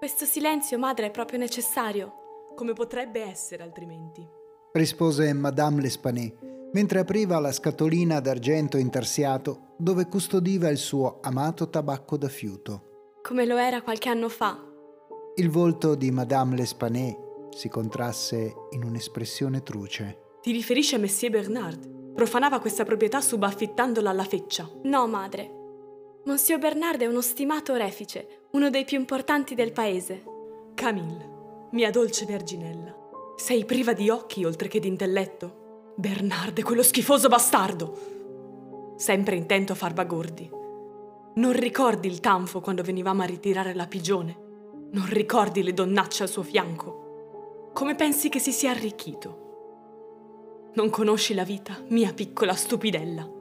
Questo silenzio, madre, è proprio necessario. Come potrebbe essere altrimenti? rispose Madame L'Espanay, mentre apriva la scatolina d'argento intarsiato dove custodiva il suo amato tabacco da fiuto. Come lo era qualche anno fa. Il volto di Madame L'Espanay si contrasse in un'espressione truce. Ti riferisci a Messie Bernard? Profanava questa proprietà subaffittandola alla feccia. No, madre. Monsieur Bernard è uno stimato orefice, uno dei più importanti del paese. Camille, mia dolce verginella, sei priva di occhi oltre che di intelletto? Bernard è quello schifoso bastardo! Sempre intento a far bagordi. Non ricordi il tanfo quando venivamo a ritirare la pigione? Non ricordi le donnacce al suo fianco? Come pensi che si sia arricchito? Non conosci la vita, mia piccola stupidella?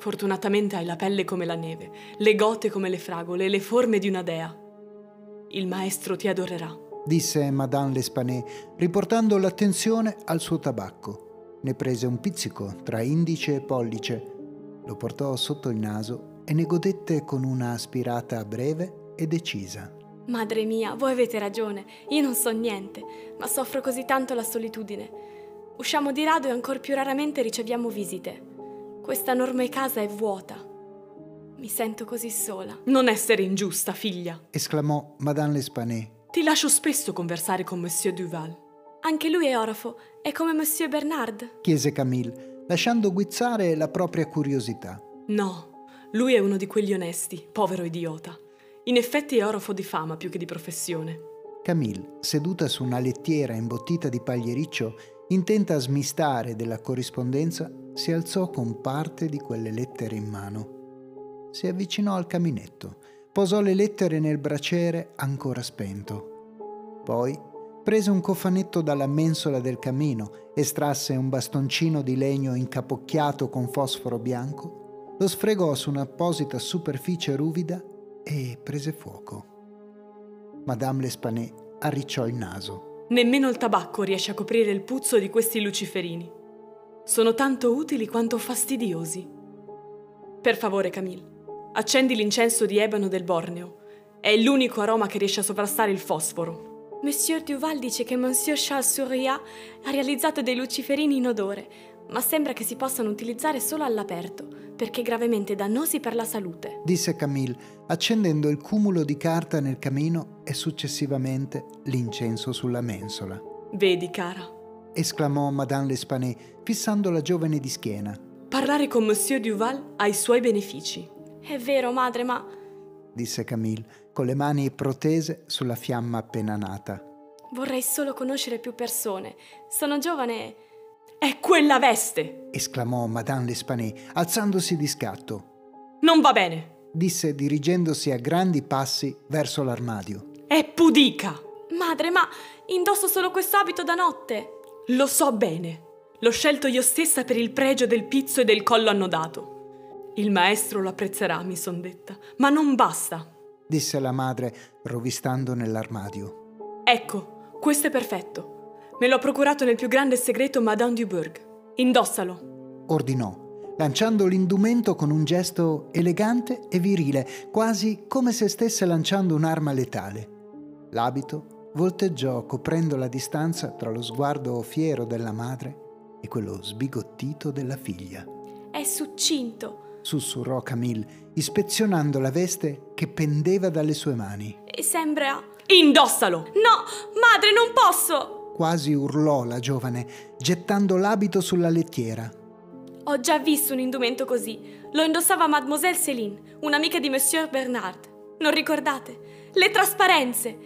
Fortunatamente hai la pelle come la neve, le gote come le fragole le forme di una dea. Il maestro ti adorerà. Disse Madame L'Espanay, riportando l'attenzione al suo tabacco. Ne prese un pizzico tra indice e pollice, lo portò sotto il naso e ne godette con una aspirata breve e decisa. Madre mia, voi avete ragione, io non so niente, ma soffro così tanto la solitudine. Usciamo di rado e ancor più raramente riceviamo visite. Questa enorme casa è vuota. Mi sento così sola. Non essere ingiusta, figlia, esclamò Madame L'Espanay. Ti lascio spesso conversare con Monsieur Duval. Anche lui è orafo, è come Monsieur Bernard? chiese Camille, lasciando guizzare la propria curiosità. No, lui è uno di quelli onesti, povero idiota. In effetti è orafo di fama più che di professione. Camille, seduta su una lettiera imbottita di pagliericcio, intenta a smistare della corrispondenza, si alzò con parte di quelle lettere in mano. Si avvicinò al caminetto, posò le lettere nel braciere ancora spento. Poi prese un cofanetto dalla mensola del camino, estrasse un bastoncino di legno incapocchiato con fosforo bianco, lo sfregò su un'apposita superficie ruvida e prese fuoco. Madame L'Espanay arricciò il naso. Nemmeno il tabacco riesce a coprire il puzzo di questi luciferini. Sono tanto utili quanto fastidiosi. Per favore, Camille, accendi l'incenso di ebano del Borneo. È l'unico aroma che riesce a sovrastare il fosforo. Monsieur Duval dice che Monsieur Charles Surya ha realizzato dei luciferini in odore, ma sembra che si possano utilizzare solo all'aperto, perché gravemente dannosi per la salute. Disse Camille, accendendo il cumulo di carta nel camino e successivamente l'incenso sulla mensola. Vedi, cara, esclamò Madame L'Espanay, fissando la giovane di schiena. Parlare con Monsieur Duval ha i suoi benefici. È vero, madre, ma... disse Camille, con le mani protese sulla fiamma appena nata. Vorrei solo conoscere più persone. Sono giovane e... È quella veste! esclamò Madame L'Espanay, alzandosi di scatto. Non va bene! disse dirigendosi a grandi passi verso l'armadio. È pudica! Madre, ma indosso solo questo abito da notte! Lo so bene. L'ho scelto io stessa per il pregio del pizzo e del collo annodato. Il maestro lo apprezzerà, mi son detta, ma non basta, disse la madre, rovistando nell'armadio. Ecco, questo è perfetto. Me l'ho procurato nel più grande segreto Madame Dubourg. Indossalo, ordinò, lanciando l'indumento con un gesto elegante e virile, quasi come se stesse lanciando un'arma letale. L'abito volteggiò coprendo la distanza tra lo sguardo fiero della madre e quello sbigottito della figlia. È succinto, sussurrò Camille, ispezionando la veste che pendeva dalle sue mani. E sembra... Indossalo! No, madre, non posso! Quasi urlò la giovane, gettando l'abito sulla lettiera. Ho già visto un indumento così. Lo indossava Mademoiselle Céline, un'amica di Monsieur Bernard. Non ricordate? Le trasparenze!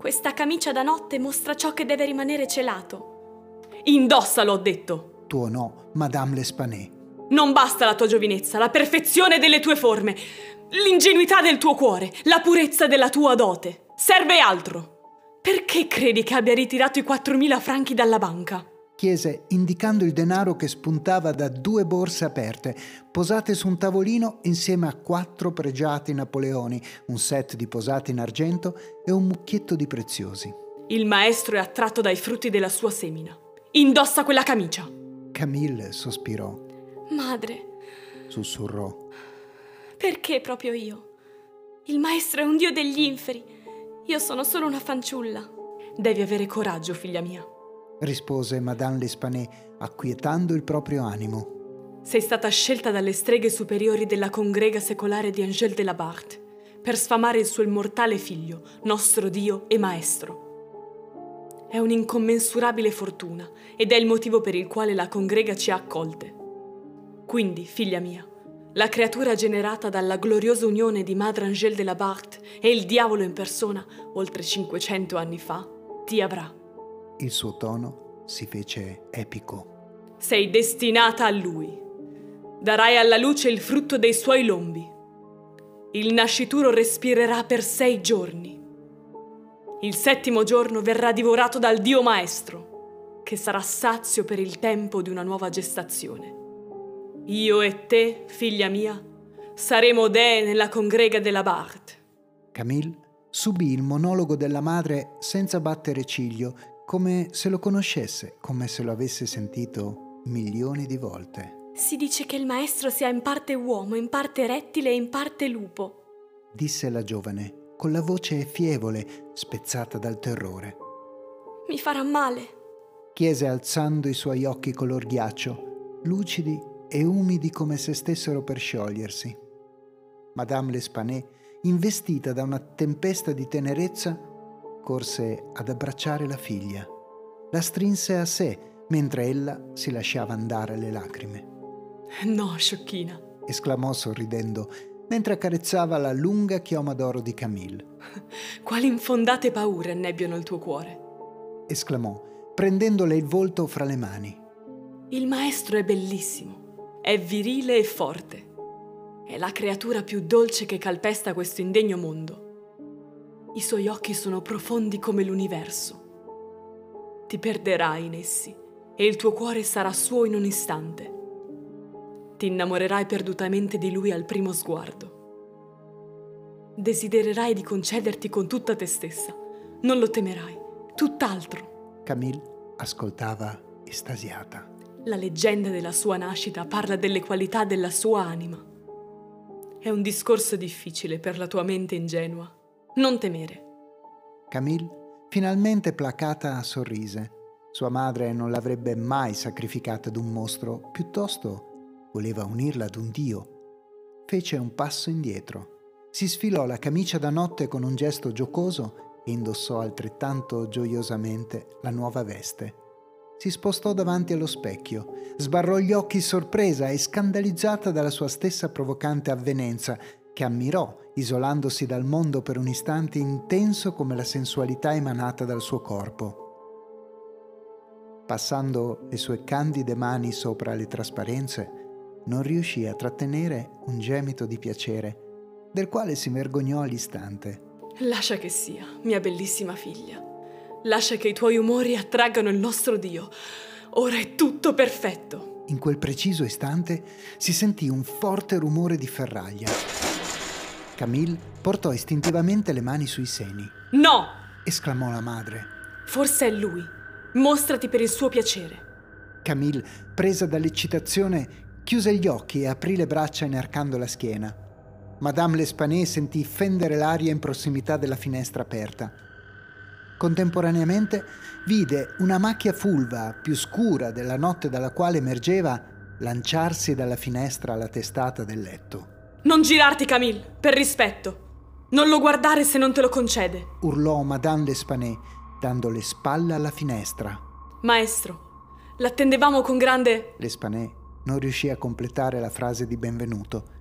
Questa camicia da notte mostra ciò che deve rimanere celato. Indossalo, ho detto. Tuonò Madame L'Espanay. Non basta la tua giovinezza, la perfezione delle tue forme, l'ingenuità del tuo cuore, la purezza della tua dote. Serve altro. Perché credi che abbia ritirato i 4.000 franchi dalla banca? Chiese indicando il denaro che spuntava da due borse aperte, posate su un tavolino insieme a quattro pregiati napoleoni, un set di posate in argento e un mucchietto di preziosi. Il maestro è attratto dai frutti della sua semina. Indossa quella camicia. Camille sospirò. Madre, sussurrò. Perché proprio io? Il maestro è un dio degli inferi. Io sono solo una fanciulla. Devi avere coraggio, figlia mia, rispose Madame L'Espanay, acquietando il proprio animo. Sei stata scelta dalle streghe superiori della congrega secolare di Angèle de la Barthe per sfamare il suo immortale figlio, nostro Dio e Maestro. È un'incommensurabile fortuna ed è il motivo per il quale la congrega ci ha accolte. Quindi, figlia mia, la creatura generata dalla gloriosa unione di Madre Angèle de la Barthe e il diavolo in persona, oltre 500 anni fa, ti avrà. Il suo tono si fece epico. Sei destinata a lui. Darai alla luce il frutto dei suoi lombi. Il nascituro respirerà per sei giorni. Il settimo giorno verrà divorato dal Dio Maestro, che sarà sazio per il tempo di una nuova gestazione. Io e te, figlia mia, saremo dee nella congrega della Bart. Camille subì il monologo della madre senza battere ciglio, come se lo conoscesse, come se lo avesse sentito milioni di volte. Si dice che il maestro sia in parte uomo, in parte rettile e in parte lupo, disse la giovane, con la voce fievole, spezzata dal terrore. Mi farà male, chiese alzando i suoi occhi color ghiaccio, lucidi e umidi come se stessero per sciogliersi. Madame L'Espanay, investita da una tempesta di tenerezza, corse ad abbracciare la figlia. La strinse a sé mentre ella si lasciava andare alle lacrime. No, sciocchina, esclamò sorridendo mentre accarezzava la lunga chioma d'oro di Camille. Quali infondate paure annebbiano il tuo cuore? esclamò, prendendole il volto fra le mani. Il maestro è bellissimo. È virile e forte. È la creatura più dolce che calpesta questo indegno mondo. I suoi occhi sono profondi come l'universo. Ti perderai in essi e il tuo cuore sarà suo in un istante. Ti innamorerai perdutamente di lui al primo sguardo. Desidererai di concederti con tutta te stessa. Non lo temerai, tutt'altro. Camille ascoltava estasiata. La leggenda della sua nascita parla delle qualità della sua anima. È un discorso difficile per la tua mente ingenua. Non temere. Camille, finalmente placata, sorrise. Sua madre non l'avrebbe mai sacrificata ad un mostro, piuttosto voleva unirla ad un dio. Fece un passo indietro. Si sfilò la camicia da notte con un gesto giocoso e indossò altrettanto gioiosamente la nuova veste si spostò davanti allo specchio, sbarrò gli occhi sorpresa e scandalizzata dalla sua stessa provocante avvenenza, che ammirò, isolandosi dal mondo per un istante intenso come la sensualità emanata dal suo corpo. Passando le sue candide mani sopra le trasparenze, non riuscì a trattenere un gemito di piacere, del quale si vergognò all'istante. Lascia che sia, mia bellissima figlia. Lascia che i tuoi umori attraggano il nostro Dio. Ora è tutto perfetto. In quel preciso istante si sentì un forte rumore di ferraglia. Camille portò istintivamente le mani sui seni. No! esclamò la madre. Forse è lui. Mostrati per il suo piacere. Camille, presa dall'eccitazione, chiuse gli occhi e aprì le braccia inarcando la schiena. Madame L'Espanay sentì fendere l'aria in prossimità della finestra aperta. Contemporaneamente vide una macchia fulva più scura della notte dalla quale emergeva lanciarsi dalla finestra alla testata del letto. Non girarti, Camille, per rispetto. Non lo guardare se non te lo concede. Urlò Madame L'Espanay, dando le spalle alla finestra. Maestro, l'attendevamo con grande... L'Espanay non riuscì a completare la frase di benvenuto.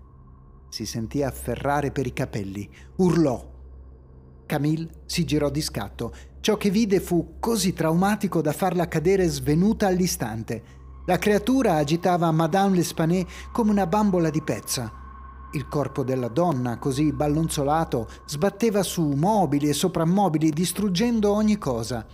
Si sentì afferrare per i capelli. Urlò. Camille si girò di scatto Ciò che vide fu così traumatico da farla cadere svenuta all'istante. La creatura agitava Madame L'Espanay come una bambola di pezza. Il corpo della donna, così ballonzolato, sbatteva su mobili e soprammobili, distruggendo ogni cosa.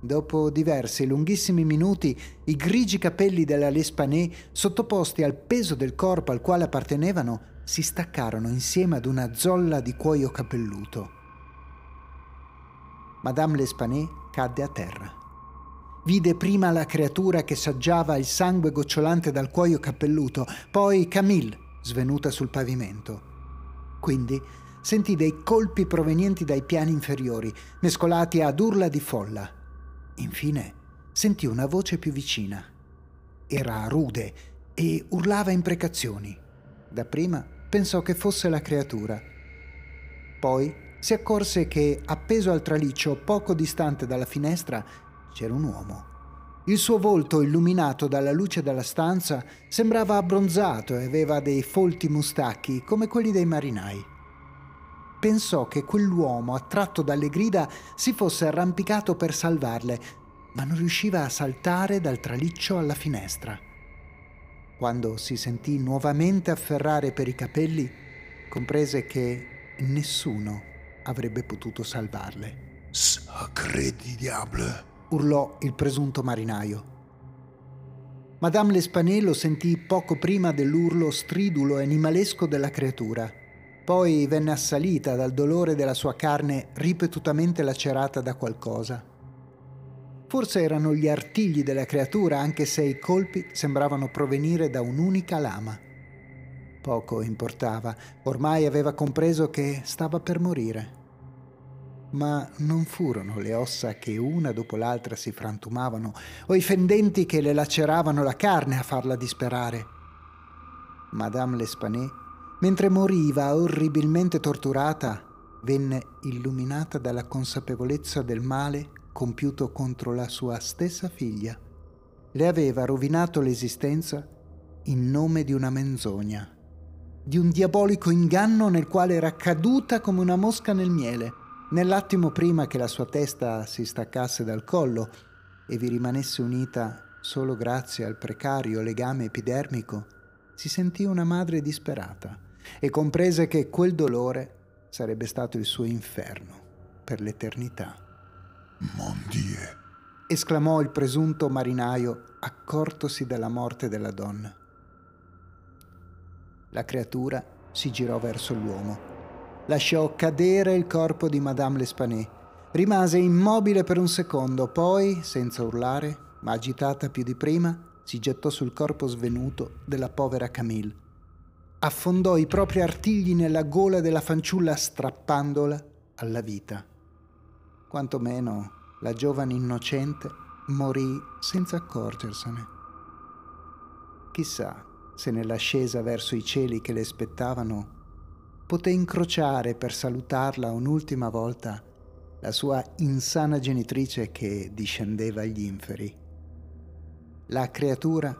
Dopo diversi lunghissimi minuti, i grigi capelli della L'Espanay, sottoposti al peso del corpo al quale appartenevano, si staccarono insieme ad una zolla di cuoio capelluto. Madame L'Espanay cadde a terra. Vide prima la creatura che saggiava il sangue gocciolante dal cuoio cappelluto, poi Camille svenuta sul pavimento. Quindi sentì dei colpi provenienti dai piani inferiori, mescolati ad urla di folla. Infine sentì una voce più vicina. Era rude e urlava imprecazioni. Dapprima pensò che fosse la creatura. Poi si accorse che, appeso al traliccio poco distante dalla finestra, c'era un uomo. Il suo volto, illuminato dalla luce della stanza, sembrava abbronzato e aveva dei folti mustacchi come quelli dei marinai. Pensò che quell'uomo, attratto dalle grida, si fosse arrampicato per salvarle, ma non riusciva a saltare dal traliccio alla finestra. Quando si sentì nuovamente afferrare per i capelli, comprese che nessuno avrebbe potuto salvarle. Sacré di diable! Urlò il presunto marinaio. Madame L'Espanè lo sentì poco prima dell'urlo stridulo e animalesco della creatura. Poi venne assalita dal dolore della sua carne ripetutamente lacerata da qualcosa. Forse erano gli artigli della creatura, anche se i colpi sembravano provenire da un'unica lama. Poco importava, ormai aveva compreso che stava per morire. Ma non furono le ossa che una dopo l'altra si frantumavano, o i fendenti che le laceravano la carne a farla disperare. Madame L'Espanè, mentre moriva orribilmente torturata, venne illuminata dalla consapevolezza del male compiuto contro la sua stessa figlia. Le aveva rovinato l'esistenza in nome di una menzogna, di un diabolico inganno nel quale era caduta come una mosca nel miele, nell'attimo prima che la sua testa si staccasse dal collo e vi rimanesse unita solo grazie al precario legame epidermico, si sentì una madre disperata e comprese che quel dolore sarebbe stato il suo inferno per l'eternità. Mon Dieu! esclamò il presunto marinaio accortosi della morte della donna. La creatura si girò verso l'uomo. Lasciò cadere il corpo di Madame L'Espanè. Rimase immobile per un secondo, poi, senza urlare, ma agitata più di prima, si gettò sul corpo svenuto della povera Camille. Affondò i propri artigli nella gola della fanciulla strappandola alla vita quantomeno la giovane innocente morì senza accorgersene. Chissà se nell'ascesa verso i cieli che le aspettavano poté incrociare per salutarla un'ultima volta la sua insana genitrice che discendeva agli inferi. La creatura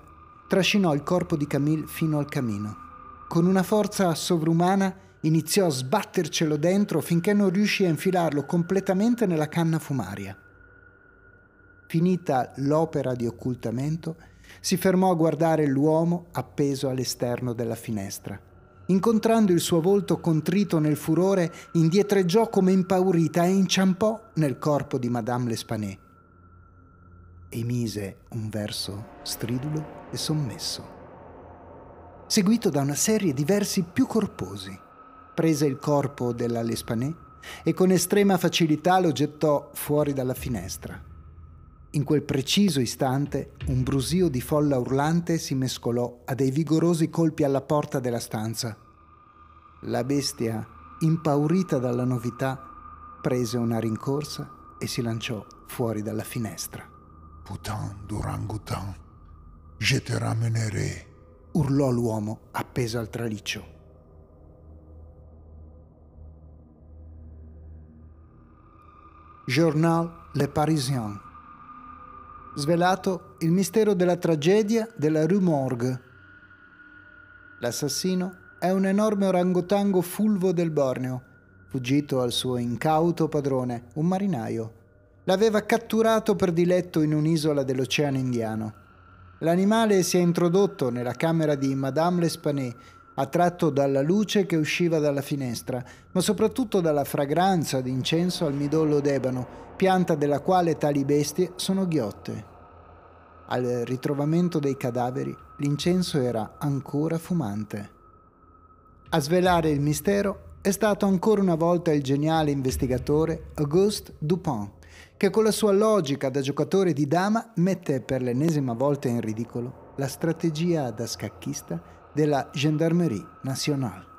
trascinò il corpo di Camille fino al camino. Con una forza sovrumana iniziò a sbattercelo dentro finché non riuscì a infilarlo completamente nella canna fumaria. Finita l'opera di occultamento, si fermò a guardare l'uomo appeso all'esterno della finestra. Incontrando il suo volto contrito nel furore, indietreggiò come impaurita e inciampò nel corpo di Madame L'Espanè. Emise un verso stridulo e sommesso, seguito da una serie di versi più corposi prese il corpo della Lespanè e con estrema facilità lo gettò fuori dalla finestra. In quel preciso istante un brusio di folla urlante si mescolò a dei vigorosi colpi alla porta della stanza. La bestia, impaurita dalla novità, prese una rincorsa e si lanciò fuori dalla finestra. Putain d'orangutan, je te ramenerai, urlò l'uomo appeso al traliccio. Journal Le Parisien. Svelato il mistero della tragedia della Rue Morgue. L'assassino è un enorme orangotango fulvo del Borneo, fuggito al suo incauto padrone, un marinaio. L'aveva catturato per diletto in un'isola dell'Oceano Indiano. L'animale si è introdotto nella camera di Madame L'Espanè attratto dalla luce che usciva dalla finestra, ma soprattutto dalla fragranza di incenso al midollo d'ebano, pianta della quale tali bestie sono ghiotte. Al ritrovamento dei cadaveri l'incenso era ancora fumante. A svelare il mistero è stato ancora una volta il geniale investigatore Auguste Dupin, che con la sua logica da giocatore di dama mette per l'ennesima volta in ridicolo la strategia da scacchista de la Gendarmerie nationale.